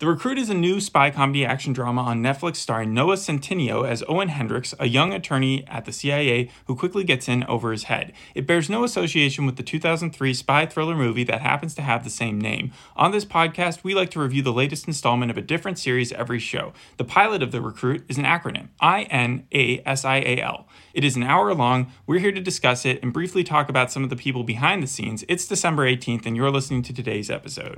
The Recruit is a new spy comedy action drama on Netflix starring Noah Centineo as Owen Hendricks, a young attorney at the CIA who quickly gets in over his head. It bears no association with the 2003 spy thriller movie that happens to have the same name. On this podcast, we like to review the latest installment of a different series every show. The pilot of The Recruit is an acronym I N A S I A L. It is an hour long. We're here to discuss it and briefly talk about some of the people behind the scenes. It's December 18th, and you're listening to today's episode.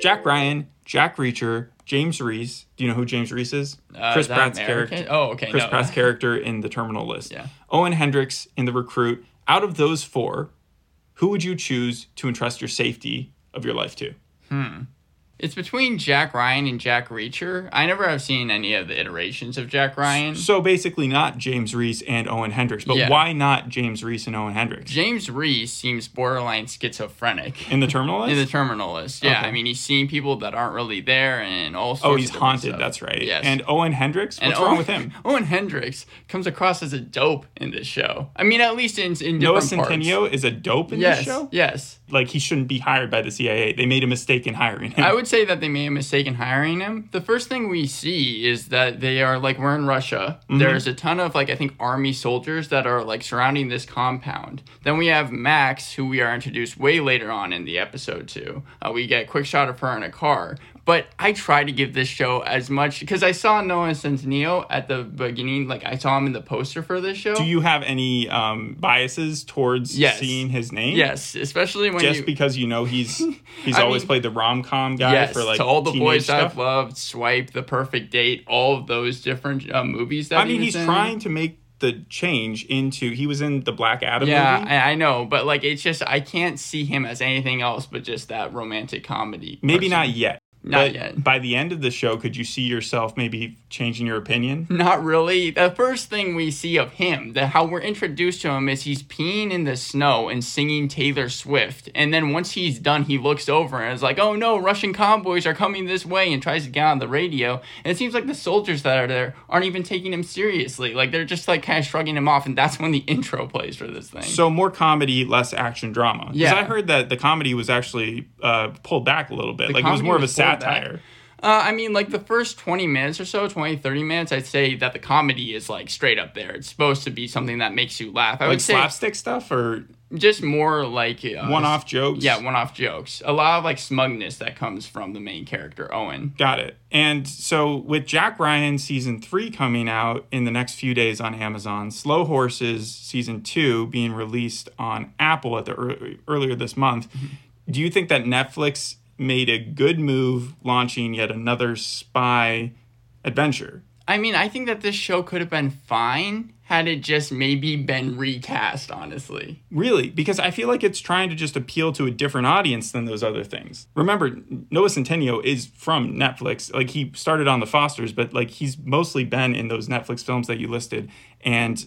Jack Ryan, Jack Reacher, James Reese. Do you know who James Reese is? Uh, Chris is Pratt's American? character. Oh, okay. Chris no. Pratt's character in the Terminal List. Yeah. Owen Hendricks in the Recruit. Out of those four, who would you choose to entrust your safety of your life to? It's between Jack Ryan and Jack Reacher. I never have seen any of the iterations of Jack Ryan. So basically, not James Reese and Owen Hendricks, but Yeah. why not James Reese and Owen Hendricks James Reese seems borderline schizophrenic in the terminal list? In the terminal list. Yeah, Okay. I mean, he's seeing people that aren't really there and all oh, sorts oh, he's haunted. stuff. That's right. Yes. And Owen Hendricks. What's And wrong Owen- with him? Owen Hendricks comes across as a dope in this show. I mean, at least in, in Noah parts. Centineo is a dope in Yes, this show. yes. Like he shouldn't be hired by the CIA. They made a mistake in hiring him. I would say that they made a mistake in hiring him. The first thing we see is that they are like we're in Russia. Mm-hmm. There's a ton of like I think army soldiers that are like surrounding this compound. Then we have Max, who we are introduced way later on in the episode to. Uh, we get a quick shot of her in a car. But I try to give this show as much because I saw Noah Centineo at the beginning. Like I saw him in the poster for this show. Do you have any um, biases towards Yes. seeing his name? Yes, especially when Just you. because you know he's he's always mean- played the rom com guy Yes, for like to all the boys stuff. I've loved, Swipe, The Perfect Date, all of those different uh, movies that I mean, he's in. trying to make the change into. He was in the Black Adam Yeah, movie. I, I know, but like it's just I can't see him as anything else but just that romantic comedy. Maybe person. not yet. Not but yet. By the end of the show, could you see yourself maybe changing your opinion? Not really. The first thing we see of him, the how we're introduced to him is he's peeing in the snow and singing Taylor Swift. And then once he's done, he looks over and is like, "Oh no, Russian convoys are coming this way!" and tries to get on the radio. And it seems like the soldiers that are there aren't even taking him seriously. Like they're just like kind of shrugging him off. And that's when the intro plays for this thing. So more comedy, less action drama. Because Yeah. I heard that the comedy was actually uh, pulled back a little bit. like it was more of a back. Satire. Uh, I mean, like the first 20 minutes or so, 20, 30 minutes, I'd say that the comedy is like straight up there. It's supposed to be something that makes you laugh. I Like would say slapstick stuff or just more like uh, one off jokes? Yeah, one off jokes. A lot of like smugness that comes from the main character, Owen. Got it. And so with Jack Ryan season three coming out in the next few days on Amazon, Slow Horses season two being released on Apple at the ear- earlier this month, do you think that Netflix made a good move launching yet another spy adventure? I mean, I think that this show could have been fine had it just maybe been recast, honestly. Really, because I feel like it's trying to just appeal to a different audience than those other things. Remember, Noah Centineo is from Netflix. Like he started on The Fosters, but like he's mostly been in those Netflix films that you listed, and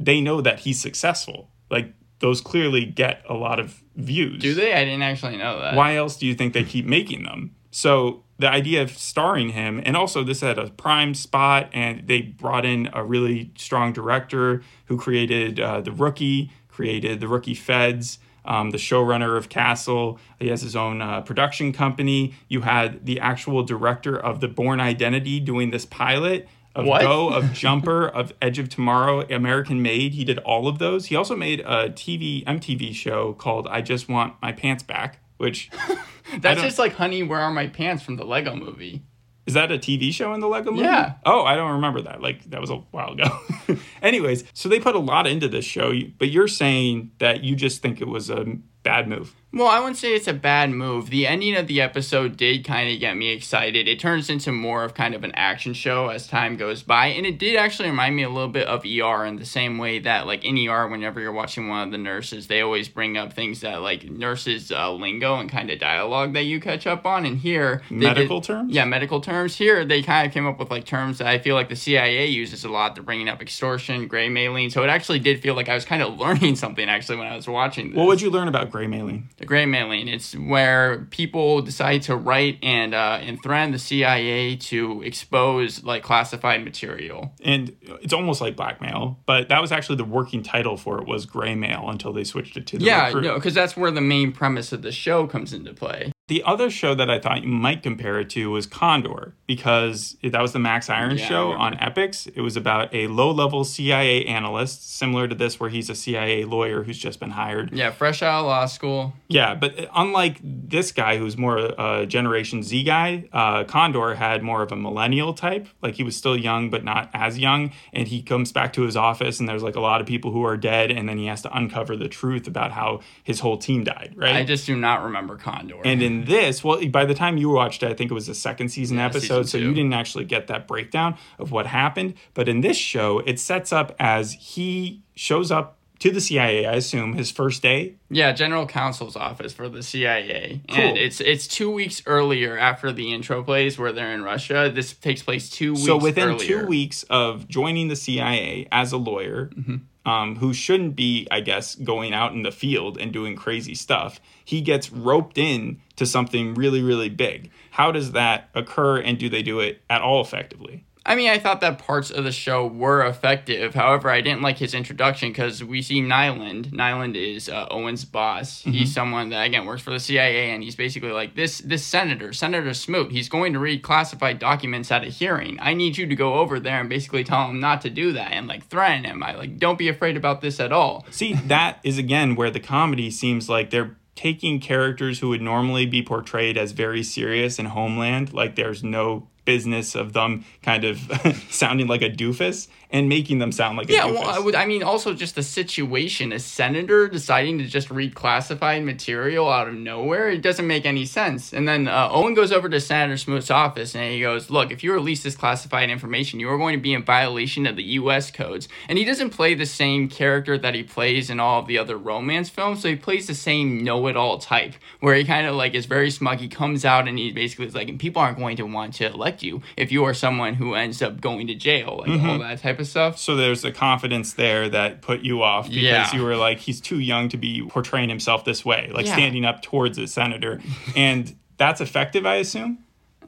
they know that he's successful. Like those clearly get a lot of views. Do they? I didn't actually know that. Why else do you think they keep making them? So the idea of starring him, and also this had a prime spot, and they brought in a really strong director who created uh, the Rookie, created the Rookie Feds. Um, the showrunner of Castle, he has his own uh, production company. You had the actual director of the Bourne Identity doing this pilot of What? Go, of Jumper, of Edge of Tomorrow, American Made. He did all of those. He also made a TV MTV show called I Just Want My Pants Back, which That's just like Honey, Where Are My Pants from the Lego movie. is that a TV show in the Lego movie? Yeah. Oh, I don't remember that. Like that was a while ago. Anyways, so they put a lot into this show, but you're saying that you just think it was a bad move. Well, I wouldn't say it's a bad move. The ending of the episode did kind of get me excited. It turns into more of kind of an action show as time goes by, and it did actually remind me a little bit of ER in the same way that, like in ER, whenever you're watching one of the nurses, they always bring up things that like nurses uh, lingo and kind of dialogue that you catch up on. And here, they did- Medical terms? yeah, medical terms. Here, they kind of came up with like terms that I feel like the CIA uses a lot. They're bringing up extortion, gray mailing. So it actually did feel like I was kind of learning something actually when I was watching this. What would you learn about gray mailing? The gray mailing. It's where people decide to write and uh, and threaten the CIA to expose like classified material. And it's almost like blackmail, but that was actually the working title for it was gray mail until they switched it to the Yeah, recruit. no, because that's where the main premise of the show comes into play. The other show that I thought you might compare it to was Condor because that was the Max Irons Yeah, show on Epix. It was about a low-level CIA analyst, similar to this, where he's a CIA lawyer who's just been hired. Yeah, fresh out of law school. Yeah, but unlike this guy who's more a Generation Z guy, uh, Condor had more of a millennial type. Like he was still young, but not as young. And he comes back to his office, and there's like a lot of people who are dead, and then he has to uncover the truth about how his whole team died. Right? I just do not remember Condor. And in this, well, by the time you watched it, I think it was the second season Yeah, episode, season so you didn't actually get that breakdown of what happened. But in this show, it sets up as he shows up to the CIA, I assume, his first day. Yeah, general counsel's office for the CIA. Cool. And it's it's two weeks earlier after the intro plays where they're in Russia. This takes place two weeks So within earlier. two weeks of joining the CIA as a lawyer, mm-hmm. Um, who shouldn't be, I guess, going out in the field and doing crazy stuff, he gets roped in to something really, really big. How does that occur, and do they do it at all effectively? I mean, I thought that parts of the show were effective. However, I didn't like his introduction because we see Nyland. Nyland is uh, Owen's boss. Mm-hmm. He's someone that again works for the CIA, and he's basically like this. This senator, Senator Smoot, he's going to read classified documents at a hearing. I need you to go over there and basically tell him not to do that and like threaten him. I like don't be afraid about this at all. See, that is again where the comedy seems like they're taking characters who would normally be portrayed as very serious in Homeland, like there's no business of them kind of sounding like a doofus and making them sound like a Yeah, doofus. well, I would. I mean, also just the situation. A senator deciding to just read classified material out of nowhere. It doesn't make any sense. And then uh, Owen goes over to Senator Smoot's office and he goes, "Look, if you release this classified information, you are going to be in violation of the U.S. codes." And he doesn't play the same character that he plays in all of the other romance films. So he plays the same know-it-all type, where he kind of like is very smug. He comes out and he basically is like, "And people aren't going to want to elect you if you are someone who ends up going to jail, like all that type of stuff." so there's a confidence there that put you off because Yeah. you were like, he's too young to be portraying himself this way, like Yeah. standing up towards a senator. and that's effective, I assume?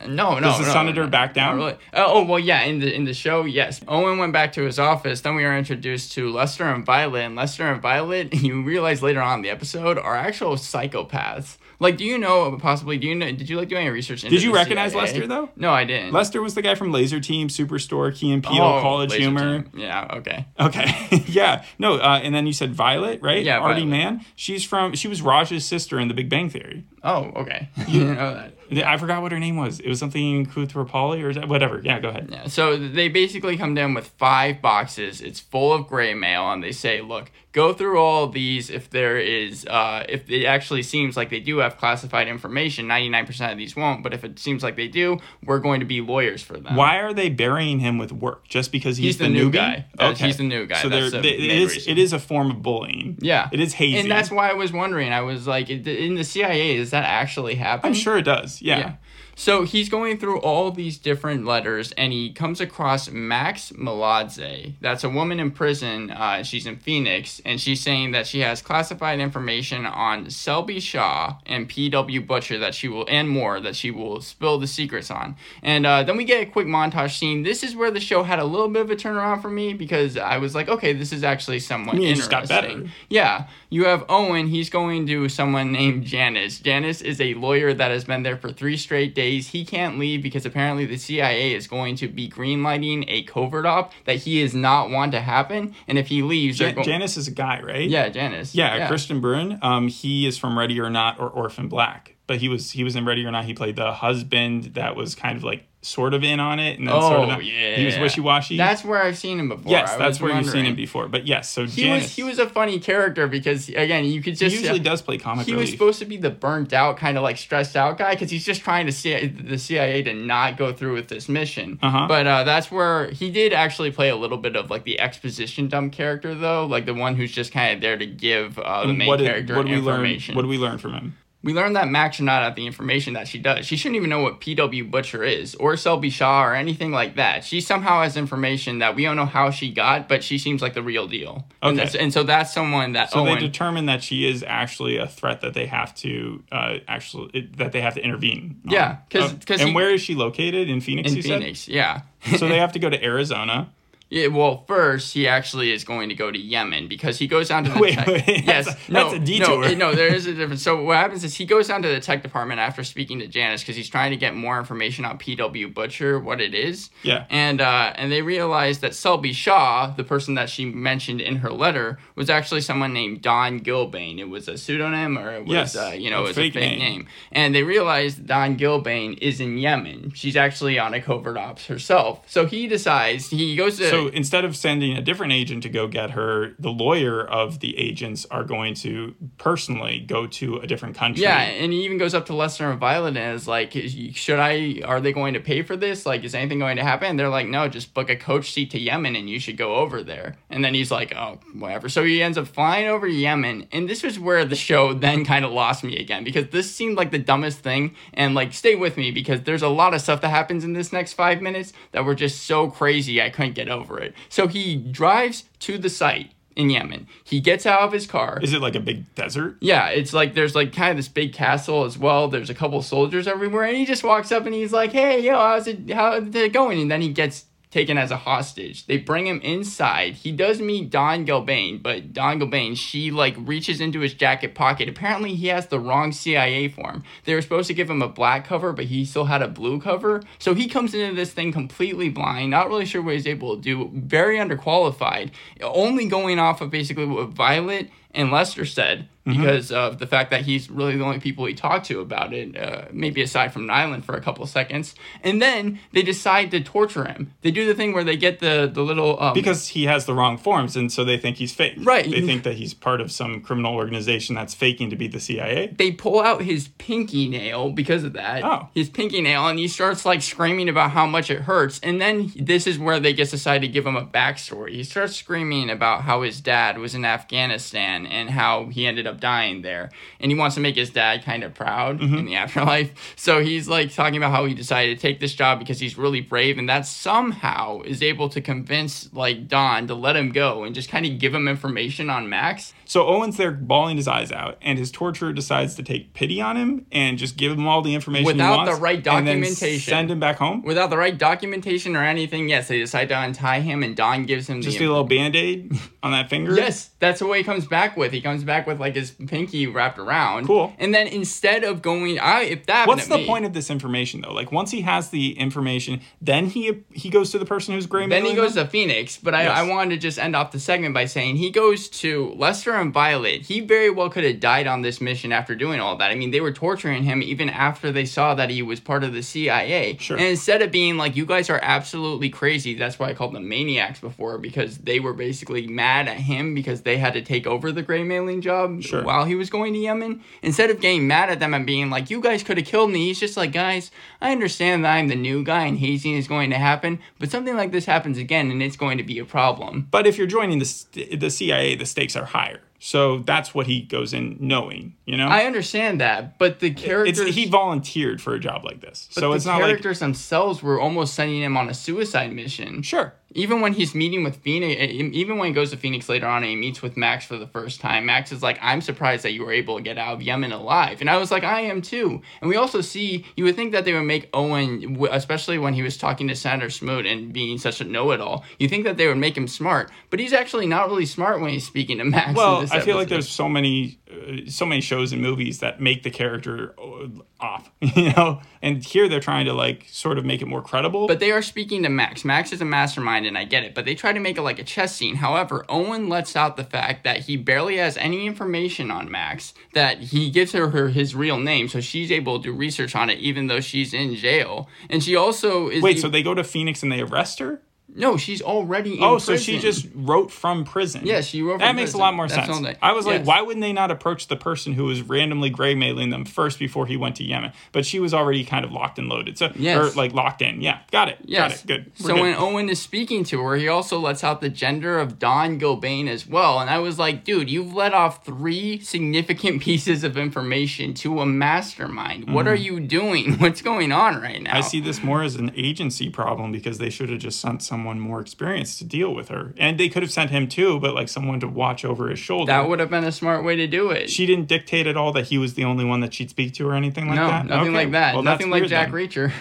No, no. Does the no, senator no, back down? really. Uh, oh well, yeah. In the in the show, yes. Owen went back to his office. Then we are introduced to Lester and Violet. And Lester and Violet, you realize later on in the episode, are actual psychopaths. Like, do you know? Possibly, do you know? Did you like do any research? Into Did you recognize CIA? Lester, though? No, I didn't. Lester was the guy from Lazer Team, Superstore, Key and Peele, Oh, College Lazer Humor. Team. Yeah. Okay. Okay. yeah. No, uh, and then you said Violet, right? Yeah, Aarti Violet. Mann. She's from she was Raj's sister in The Big Bang Theory. Oh, okay. you know that. I forgot what her name was. It was something Koothrappali or whatever. Yeah, go ahead. Yeah, so they basically come down with five boxes. It's full of gray mail, and they say, "Look, go through all of these. If there is, uh, if it actually seems like they do have classified information, ninety nine percent of these won't. But if it seems like they do, we're going to be lawyers for them." Why are they burying him with work? Just because he's, He's the new newbie? guy. That's- he's the new guy. So That's there, the it is reason. it is a form of bullying. Yeah, It is hazy. and that's why I was wondering. I was like, in the CIA, does that actually happen? I'm sure it does. Yeah. Yeah. So he's going through all these different letters and he comes across Max Meladze. That's a woman in prison. Uh, she's in Phoenix and she's saying that she has classified information on Selby Shaw and P.W. Butcher that she will, and more that she will spill the secrets on. And uh, then we get a quick montage scene. This is where the show had a little bit of a turnaround for me because I was like, okay, this is actually somewhat mean interesting. just got better. Yeah, you have Owen. He's going to someone named Janice. Janice is a lawyer that has been there for three straight days. He can't leave because apparently the CIA is going to be greenlighting a covert op that he is not want to happen. And if he leaves, Jan- going. Janice is a guy, right? yeah, Janice. Yeah, Kristian Bruun. Um, he is from Ready or Not or Orphan Black, but he was he was in Ready or Not. He played the husband that was kind of like sort of in on it, and then Oh sort of not. yeah, he was wishy washy. That's where I've seen him before. yes, I that's was where you've seen him before. But yes, so He Janice, was he was a funny character because again you could he just usually does play comic he relief. was supposed to be the burnt out kind of like stressed out guy because he's just trying to see the CIA to not go through with this mission. Uh-huh. But uh, that's where he did actually play a little bit of like the exposition dumb character though, like the one who's just kind of there to give uh, the main what did, character what did we learn? information. What did we learn from him? We learned that Max should not have the information that she does. She shouldn't even know what PW Butcher is, or Selby Shaw, or anything like that. She somehow has information that we don't know how she got, but she seems like the real deal. And, Okay. that's- and so that's someone that So Owen. they determine that she is actually a threat that they have to uh, actually it- that they have to intervene. on. Yeah, 'cause- Oh, 'cause and he- where is she located in Phoenix? in Phoenix, yeah. so they have to go to Arizona. Yeah, well, first he actually is going to go to Yemen because he goes down to the Wait, tech. wait, yes, that's a- no, that's a detour. No, no, there is a difference. So what happens is he goes down to the tech department after speaking to Janice because he's trying to get more information on PW Butcher, what it is. Yeah. And uh, and they realize that Selby Shaw, the person that she mentioned in her letter, was actually someone named Dawn Gilbane. It was a pseudonym or it was Yes, uh, you know a it was fake a fake name. name. And they realize Dawn Gilbane is in Yemen. She's actually on a covert ops herself. So he decides he goes to So instead of sending a different agent to go get her, the lawyer of the agents are going to personally go to a different country. Yeah, and he even goes up to Lester and Violet and is like, "Should I? Are they going to pay for this? Like, is anything going to happen?" And they're like, "No, just book a coach seat to Yemen, and you should go over there." And then he's like, "Oh, whatever." So he ends up flying over to Yemen, and this was where the show then kind of lost me again because this seemed like the dumbest thing. And like, stay with me because there's a lot of stuff that happens in this next five minutes that were just so crazy I couldn't get over it. So he drives to the site in Yemen. He gets out of his car. Is it like a big desert? Yeah, it's like there's like kind of this big castle as well. There's a couple soldiers everywhere, and he just walks up and he's like, "Hey, yo, how's it? How's it going?" And then he gets taken as a hostage. They bring him inside. He does meet Dawn Gilbane, but Dawn Gilbane, she like reaches into his jacket pocket. Apparently, he has the wrong CIA form. They were supposed to give him a black cover, but he still had a blue cover. So he comes into this thing completely blind, not really sure what he's able to do, very underqualified, only going off of basically what Violet and Lester said because of the fact that he's really the only people he talked to about it, uh, maybe aside from Nyland for a couple seconds. And then they decide to torture him. They do the thing where they get the, the little. Um, Because he has the wrong forms, and so they think he's fake. Right. They think that he's part of some criminal organization that's faking to be the CIA. they pull out his pinky nail because of that. Oh. His pinky nail, and he starts like screaming about how much it hurts. And then this is where they just decide to give him a backstory. He starts screaming about how his dad was in Afghanistan and how he ended up dying there. And he wants to make his dad kind of proud Mm-hmm. in the afterlife. So he's like talking about how he decided to take this job because he's really brave, and that somehow is able to convince like Dawn to let him go and just kind of give him information on Max. So Owen's there bawling his eyes out, and his torturer decides to take pity on him and just give him all the information he Without wants the right and then documentation. send him back home. without the right documentation or anything, yes, they decide to untie him, and Dawn gives him Just the. a little band aid on that finger. Yes, that's the way he comes back with. He comes back with like his pinky wrapped around. Cool. And then instead of going, I if that. What's the me, point of this information though? Like once he has the information, then he he goes to the person who's gray Then he goes them? to Phoenix, but I, I wanted to just end off the segment by saying he goes to Lester and Violet. He very well could have died on this mission after doing all that. I mean, they were torturing him even after they saw that he was part of the CIA. Sure. And instead of being like, you guys are absolutely crazy, that's why I called them maniacs before, because they were basically mad at him because they had to take over the gray mailing job Sure. while he was going to Yemen. Instead of getting mad at them and being like, you guys could have killed me, he's just like, guys, I understand that I'm the new guy and hazing is going to happen, but something like this happens again and it's going to be a problem. But if you're joining the the CIA, the stakes are higher. So that's what he goes in knowing. You know, I understand that, but the it's characters he volunteered for a job like this, so it's not like characters themselves were almost sending him on a suicide mission. sure. Even when he's meeting with Phoenix, even when he goes to Phoenix later on and he meets with Max for the first time, Max is like, I'm surprised that you were able to get out of Yemen alive. And I was like, I am too. And we also see, you would think that they would make Owen, especially when he was talking to Senator Smoot and being such a know it all, you think that they would make him smart. But he's actually not really smart when he's speaking to Max. in Well, this I feel like there's so many, uh, so many shows and movies that make the character uh, off, you know. And here they're trying to like sort of make it more credible. But they are speaking to Max. Max is a mastermind, and I get it. But they try to make it like a chess scene. However, Owen lets out the fact that he barely has any information on Max. That he gives her, her his real name, so she's able to do research on it, even though she's in jail. And she also is. Wait, e- so they go to Phoenix and they arrest her? No, she's already in Oh, so she just wrote from prison. Yeah, she wrote from prison. That makes a lot more That's sense. they- I was like, why wouldn't they not approach the person who was randomly graymailing them first before he went to Yemen? But she was already kind of locked and loaded. So Yes. or like locked in. Yeah. Got it. Got Yes. it. Good. We're so good. when Owen is speaking to her, he also lets out the gender of Dawn Gilbane as well. And I was like, dude, you've let off three significant pieces of information to a mastermind. What are you doing? What's going on right now? Mm. I see this more as an agency problem because they should have just sent someone more experienced to deal with her. And they could have sent him too, but like someone to watch over his shoulder. That would have been a smart way to do it. she didn't dictate at all that he was the only one that she'd speak to or anything like no, that. nothing Okay. like that. Well, nothing like Jack then. Reacher.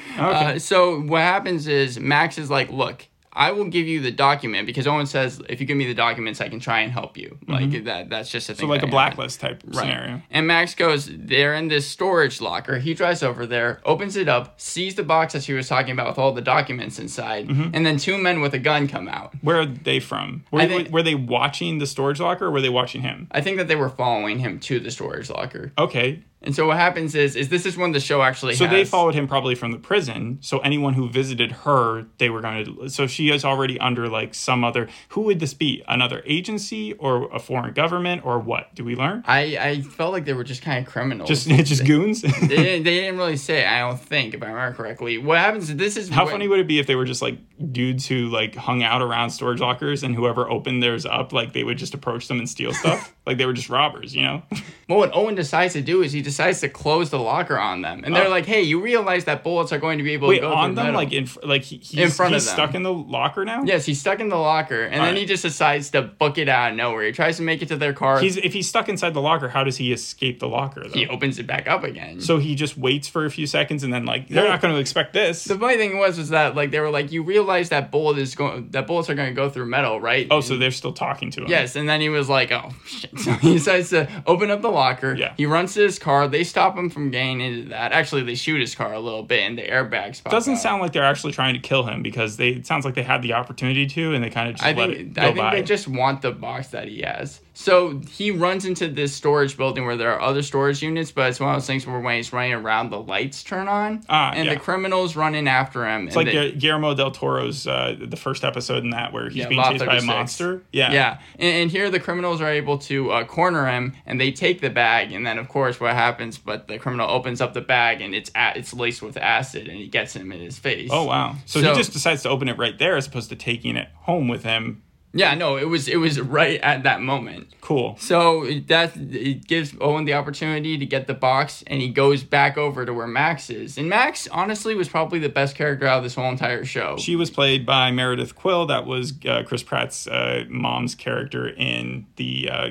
uh, so what happens is Max is like, look. I will give you the document because Owen says if you give me the documents, I can try and help you. Like that. That's just a thing. Mm-hmm. So like a blacklist type Right. scenario. And Max goes, they're in this storage locker. He drives over there, opens it up, sees the box that she was talking about with all the documents inside, Mm-hmm. and then two men with a gun come out. Where are they from? Were, they, think- were they watching the storage locker or were they watching him? I think that they were following him to the storage locker. Okay. And so what happens is, is this is when the show actually So has. they followed him probably from the prison. So anyone who visited her, they were going to. So she is already under like some other. Who would this be? Another agency or a foreign government or what? Do we learn? I, I felt like they were just kind of criminals. Just just goons. they, didn't, they didn't really say. I don't think, if I remember correctly. What happens? is This is How what- funny would it be if they were just like dudes who like hung out around storage lockers and whoever opened theirs up, like they would just approach them and steal stuff? like they were just robbers, you know? Well, what Owen decides to do is he decides to close the locker on them, and they're Oh. like, "Hey, you realize that bullets are going to be able Wait, to go on through them, metal. like in like he, he's, In front of he's them. stuck in the locker now. Yes, he's stuck in the locker, and then Alright. he just decides to book it out of nowhere. He tries to make it to their car. He's if he's stuck inside the locker, how does he escape the locker? Though? he opens it back up again. So he just waits for a few seconds and then like they're No. not going to expect this. the funny thing was was that like they were like, you realize that bullet is going, that bullets are going to go through metal, right? oh, so they're still talking to him. Yes, and then he was like, "Oh shit!" So he decides to open up the locker. Yeah. He runs to his car. They stop him from getting into that. Actually, they shoot his car a little bit, and the airbags. Pop Doesn't out. sound like they're actually trying to kill him because they it sounds like they had the opportunity to and they kind of just I let think it go I think by. they just want the box that he has. So he runs into this storage building where there are other storage units, but it's one of those things where when he's running around, the lights turn on, Ah, and yeah. the criminals run in after him. it's like Gu- Guillermo del Toro's uh, the first episode in that where he's Yeah, being chased by a monster. Yeah. yeah, and, and here the criminals are able to uh, corner him, and they take the bag, and then of course what happens? But the criminal opens up the bag, and it's a- it's laced with acid, and he gets him in his face. Oh wow. So, So- he just decides to open it right there as opposed to taking it home with him. Yeah, no, it was it was right at that moment. Cool. So that it gives Owen the opportunity to get the box, and he goes back over to where Max is. And Max, honestly, was probably the best character out of this whole entire show. She was played by Meredith Quill. That was uh, Chris Pratt's uh, mom's character in the uh,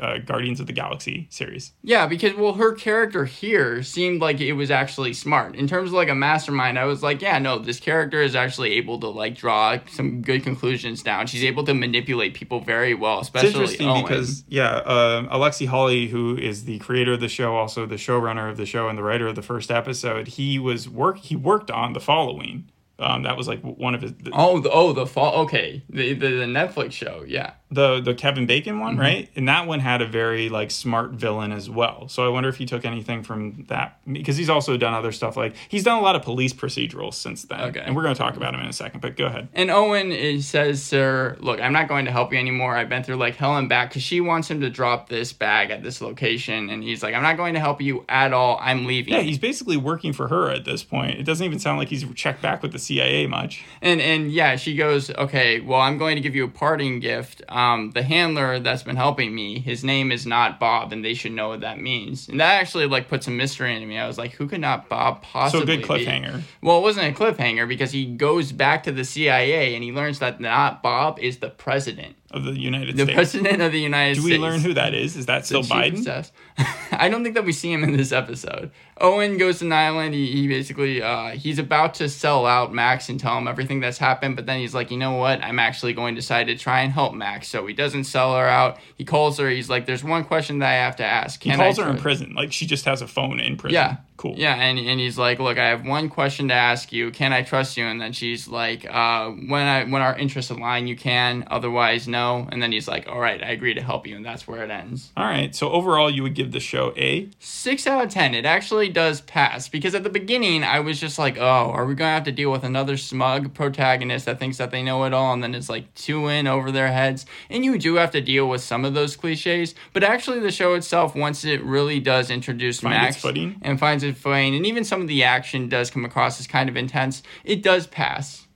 uh, Guardians of the Galaxy series. yeah, because well, her character here seemed like it was actually smart in terms of like a mastermind. I was like, yeah, no, this character is actually able to like draw some good conclusions down. She's able to manipulate people very well, especially It's interesting Owen. because yeah, uh, Alexi Hawley, who is the creator of the show, also the showrunner of the show and the writer of the first episode, he was work he worked on the following. Um, that was like one of his the, oh, the, oh, the fall. Okay, the, the the Netflix show. Yeah. the the Kevin Bacon one, Mm-hmm. right? And that one had a very like smart villain as well. So I wonder if he took anything from that because he's also done other stuff like he's done a lot of police procedurals since then. Okay. And we're going to talk about him in a second, but go ahead. And Owen is, says, "Sir, look, I'm not going to help you anymore. I've been through like hell and back because she wants him to drop this bag at this location, and he's like, I'm not going to help you at all. I'm leaving. Yeah, he's basically working for her at this point. It doesn't even sound like he's checked back with the CIA much. and and yeah, she goes, okay, well, I'm going to give you a parting gift. Um, the handler that's been helping me, his name is not Bob, and they should know what that means. And that actually like put some mystery into me. I was like, who could not Bob possibly? So good be? cliffhanger. Well, it wasn't a cliffhanger because he goes back to the CIA and he learns that not Bob is the president. Of the United The States. president of the United States. Do States. we learn who that is? Is that still Biden? I don't think that we see him in this episode. Owen goes to Nyland. He, he basically uh, he's about to sell out Max and tell him everything that's happened, but then he's like, you know what? I'm actually going to decide to try and help Max. So he doesn't sell her out. He calls her. He's like, there's one question that I have to ask. He calls I her in prison. Like she just has a phone in prison. Yeah. Cool. Yeah, and, and he's like, "Look, I have one question to ask you. Can I trust you?" And then she's like, uh, "When I when our interests align, you can. Otherwise, no." And then he's like, "All right, I agree to help you," and that's where it ends. All right. So overall, you would give the show a Six out of ten. It actually does pass because at the beginning I was just like, "Oh, are we gonna have to deal with another smug protagonist that thinks that they know it all?" And then it's like two in over their heads, and you do have to deal with some of those cliches. But actually, the show itself, once it really does introduce Max and finds it fine, and even some of the action does come across as kind of intense. It does pass.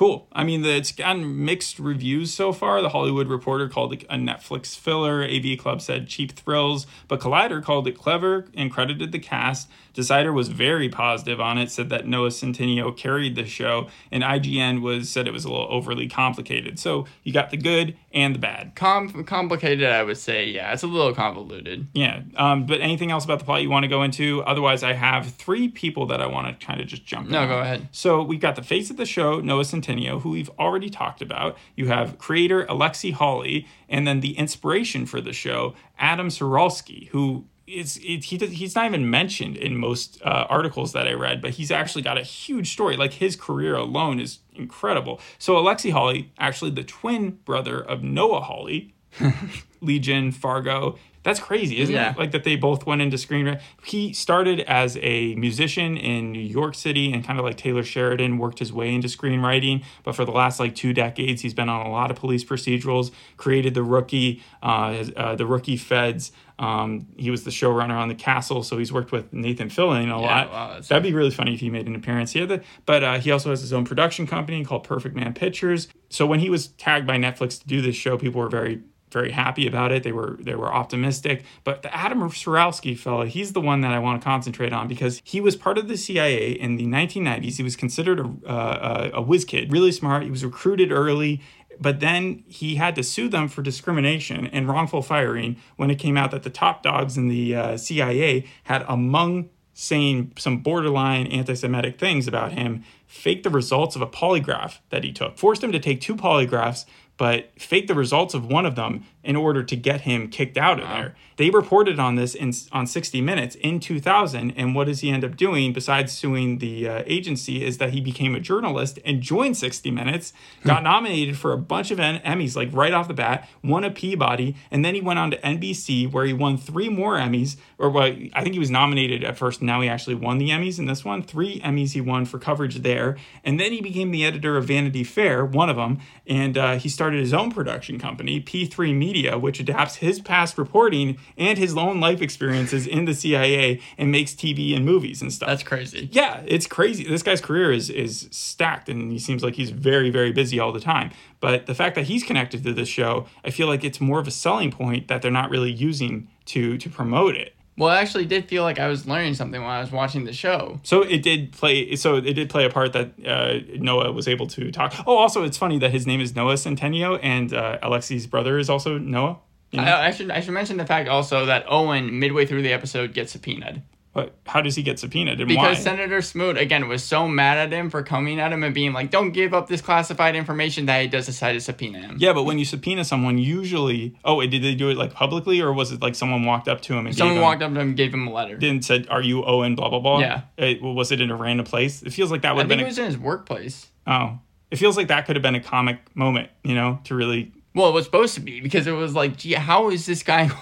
Cool. I mean, the, it's gotten mixed reviews so far. The Hollywood Reporter called it a Netflix filler. AV Club said cheap thrills, but Collider called it clever and credited the cast. Decider was very positive on it, said that Noah Centineo carried the show, and IGN was said it was a little overly complicated. So you got the good and the bad. Com- complicated, I would say. Yeah, it's a little convoluted. Yeah. Um, but anything else about the plot you want to go into? Otherwise, I have three people that I want to kind of just jump. No, go ahead. So we've got the face of the show, Noah Centineo, who we've already talked about. You have creator Alexi Hawley, and then the inspiration for the show, Adam Ciralsky, who is it, he he's not even mentioned in most uh, articles that I read, but he's actually got a huge story. Like his career alone is incredible. So Alexi Hawley, actually the twin brother of Noah Hawley, Legion, Fargo. That's crazy, isn't Yeah. it? Like that they both went into screenwriting. He started as a musician in New York City and kind of like Taylor Sheridan worked his way into screenwriting. But for the last like two decades, he's been on a lot of police procedurals. Created the rookie, uh, his- uh, the rookie Feds. Um, he was the showrunner on The Castle, so he's worked with Nathan Fillion a lot. wow, That'd be really funny if he made an appearance. He the, but uh, he also has his own production company called Perfect Man Pictures. So when he was tagged by Netflix to do this show, people were very very happy about it. They were they were optimistic. But the Adam Ciralsky fella, he's the one that I want to concentrate on because he was part of the CIA in the 1990s. He was considered a uh, a, a whiz kid, really smart. He was recruited early. But then he had to sue them for discrimination and wrongful firing when it came out that the top dogs in the uh, CIA had, among saying some borderline anti Semitic things about him, faked the results of a polygraph that he took, forced him to take two polygraphs, but fake the results of one of them in order to get him kicked out of there. They reported on this in on 60 Minutes in 2000, and what does he end up doing besides suing the uh, agency is that he became a journalist and joined 60 Minutes, got nominated for a bunch of Emmys like right off the bat, won a Peabody, and then he went on to NBC where he won three more Emmys, or what I think he was nominated at first. Now he actually won the Emmys in this one. Three Emmys he won for coverage there, and then he became the editor of Vanity Fair, one of them, and uh, he started his own production company, P3 Media, which adapts his past reporting and his own life experiences in the CIA and makes TV and movies and stuff. That's crazy. Yeah, it's crazy. This guy's career is is stacked, and he seems like he's very, very busy all the time. But the fact that he's connected to this show, I feel like it's more of a selling point that they're not really using to to promote it. Well, I actually did feel like I was learning something while I was watching the show. So it did play. So it did play a part that uh, Noah was able to talk. Oh, also, it's funny that his name is Noah Centineo, and uh, Alexi's brother is also Noah. You know? I, I should I should mention the fact also that Owen midway through the episode gets subpoenaed but how does he get subpoenaed and because why? Senator Smoot again was so mad at him for coming at him and being like, "Don't give up this classified information," that he does decide to subpoena him. yeah, but when you subpoena someone, usually, oh, did they do it like publicly, or was it like someone walked up to him and Someone gave him, walked up to him and gave him a letter. and said, "Are you Owen?" Blah blah blah. Yeah. It, was it in a random place? It feels like that I would have think been. it was in his workplace. oh, it feels like that could have been a comic moment, you know, to really. Well, it was supposed to be because it was like, gee, how is this guy?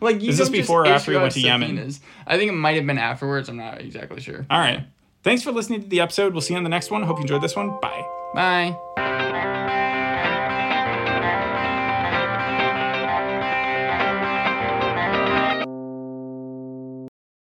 like, you Is this before or after issue went to Yemen? subpoenas. I think it might have been afterwards. I'm not exactly sure. All right. Thanks for listening to the episode. We'll see you on the next one. Hope you enjoyed this one. Bye. Bye.